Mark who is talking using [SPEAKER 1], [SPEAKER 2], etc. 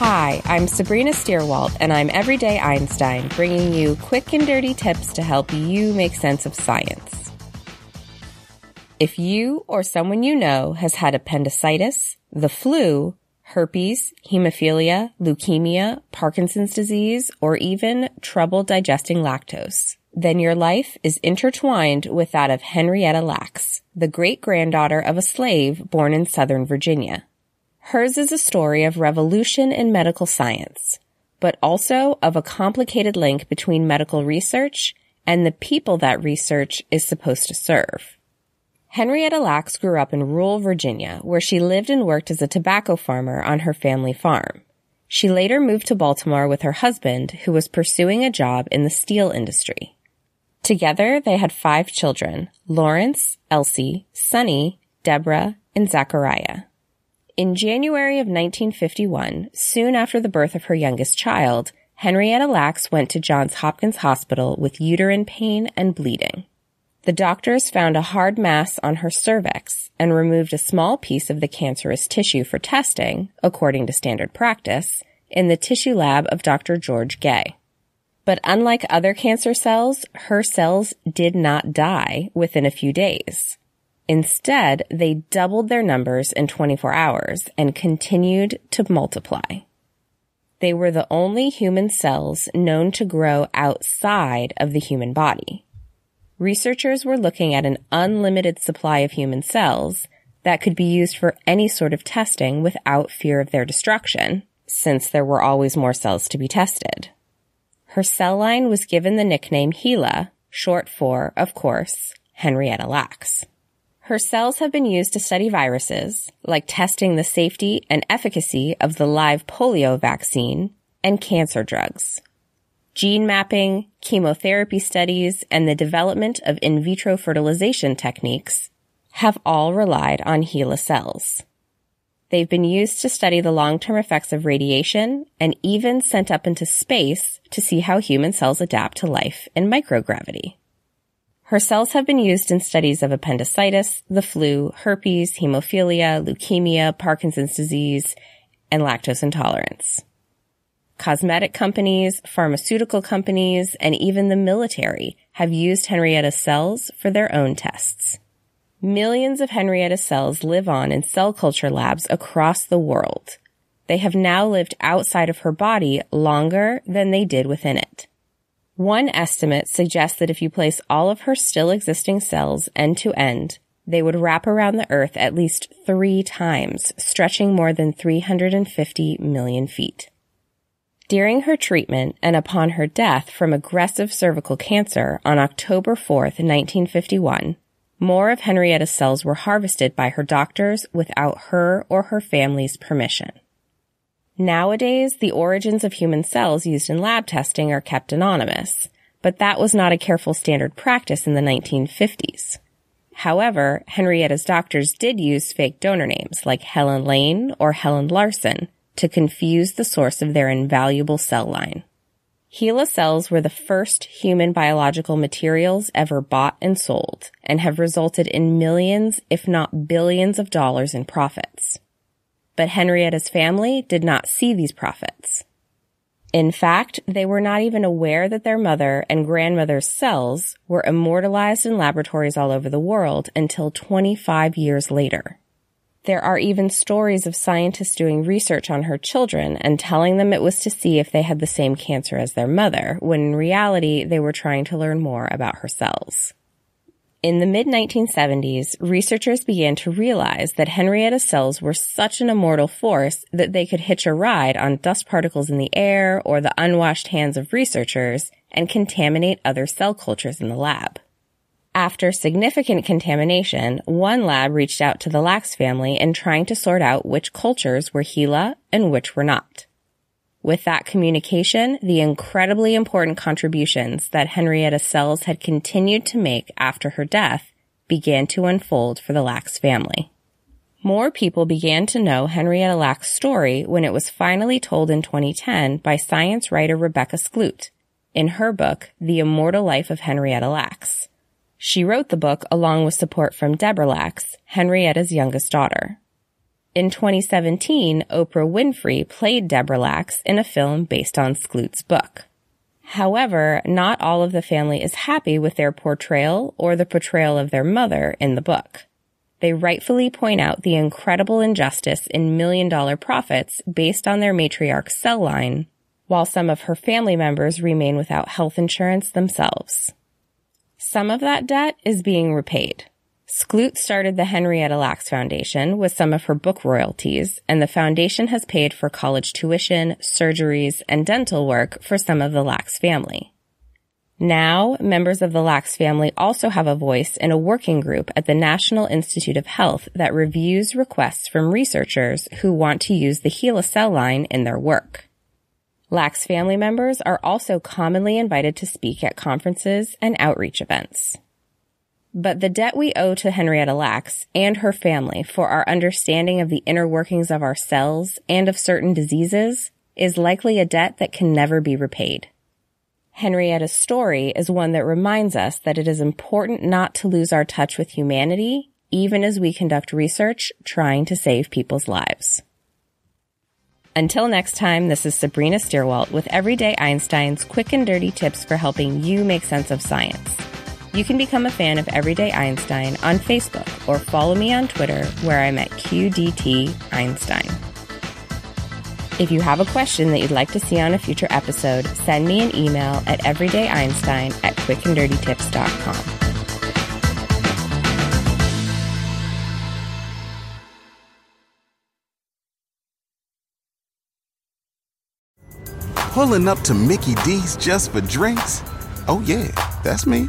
[SPEAKER 1] Hi, I'm Sabrina Stierwalt, and I'm Everyday Einstein, bringing you quick and dirty tips to help you make sense of science. If you or someone you know has had appendicitis, the flu, herpes, hemophilia, leukemia, Parkinson's disease, or even trouble digesting lactose, then your life is intertwined with that of Henrietta Lacks, the great granddaughter of a slave born in Southern Virginia. Hers is a story of revolution in medical science, but also of a complicated link between medical research and the people that research is supposed to serve. Henrietta Lacks grew up in rural Virginia, where she lived and worked as a tobacco farmer on her family farm. She later moved to Baltimore with her husband, who was pursuing a job in the steel industry. Together, they had five children, Lawrence, Elsie, Sonny, Deborah, and Zachariah. In January of 1951, soon after the birth of her youngest child, Henrietta Lacks went to Johns Hopkins Hospital with uterine pain and bleeding. The doctors found a hard mass on her cervix and removed a small piece of the cancerous tissue for testing, according to standard practice, in the tissue lab of Dr. George Gey. But unlike other cancer cells, her cells did not die within a few days. Instead, they doubled their numbers in 24 hours and continued to multiply. They were the only human cells known to grow outside of the human body. Researchers were looking at an unlimited supply of human cells that could be used for any sort of testing without fear of their destruction, since there were always more cells to be tested. Her cell line was given the nickname HeLa, short for, of course, Henrietta Lacks. Her cells have been used to study viruses, like testing the safety and efficacy of the live polio vaccine and cancer drugs. Gene mapping, chemotherapy studies, and the development of in vitro fertilization techniques have all relied on HeLa cells. They've been used to study the long-term effects of radiation and even sent up into space to see how human cells adapt to life in microgravity. Her cells have been used in studies of appendicitis, the flu, herpes, hemophilia, leukemia, Parkinson's disease, and lactose intolerance. Cosmetic companies, pharmaceutical companies, and even the military have used Henrietta's cells for their own tests. Millions of Henrietta cells live on in cell culture labs across the world. They have now lived outside of her body longer than they did within it. One estimate suggests that if you place all of her still existing cells end to end, they would wrap around the Earth at least three times, stretching more than 350 million feet. During her treatment and upon her death from aggressive cervical cancer on October 4th, 1951, more of Henrietta's cells were harvested by her doctors without her or her family's permission. Nowadays, the origins of human cells used in lab testing are kept anonymous, but that was not a careful standard practice in the 1950s. However, Henrietta's doctors did use fake donor names like Helen Lane or Helen Larson to confuse the source of their invaluable cell line. HeLa cells were the first human biological materials ever bought and sold and have resulted in millions, if not billions of dollars in profits but Henrietta's family did not see these profits. In fact, they were not even aware that their mother and grandmother's cells were immortalized in laboratories all over the world until 25 years later. There are even stories of scientists doing research on her children and telling them it was to see if they had the same cancer as their mother, when in reality they were trying to learn more about her cells. In the mid 1970s, researchers began to realize that Henrietta cells were such an immortal force that they could hitch a ride on dust particles in the air or the unwashed hands of researchers and contaminate other cell cultures in the lab. After significant contamination, one lab reached out to the Lacks family in trying to sort out which cultures were HeLa and which were not. With that communication, the incredibly important contributions that Henrietta Sells had continued to make after her death began to unfold for the Lacks family. More people began to know Henrietta Lacks' story when it was finally told in 2010 by science writer Rebecca Skloot in her book, The Immortal Life of Henrietta Lacks. She wrote the book along with support from Deborah Lacks, Henrietta's youngest daughter. In 2017, Oprah Winfrey played Deborah Lacks in a film based on Skloot's book. However, not all of the family is happy with their portrayal or the portrayal of their mother in the book. They rightfully point out the incredible injustice in million dollar profits based on their matriarch's cell line, while some of her family members remain without health insurance themselves. Some of that debt is being repaid. Skloot started the Henrietta Lacks Foundation with some of her book royalties, and the foundation has paid for college tuition, surgeries, and dental work for some of the Lacks family. Now, members of the Lacks family also have a voice in a working group at the National Institute of Health that reviews requests from researchers who want to use the HeLa cell line in their work. Lacks family members are also commonly invited to speak at conferences and outreach events. But the debt we owe to Henrietta Lacks and her family for our understanding of the inner workings of our cells and of certain diseases is likely a debt that can never be repaid. Henrietta's story is one that reminds us that it is important not to lose our touch with humanity, even as we conduct research trying to save people's lives. Until next time, this is Sabrina Stierwalt with Everyday Einstein's quick and dirty tips for helping you make sense of science. You can become a fan of Everyday Einstein on Facebook or follow me on Twitter where I'm at QDT Einstein. If you have a question that you'd like to see on a future episode, send me an email at everydayeinstein at quickanddirtytips.com.
[SPEAKER 2] Pulling up to Mickey D's just for drinks? Oh, yeah, that's me.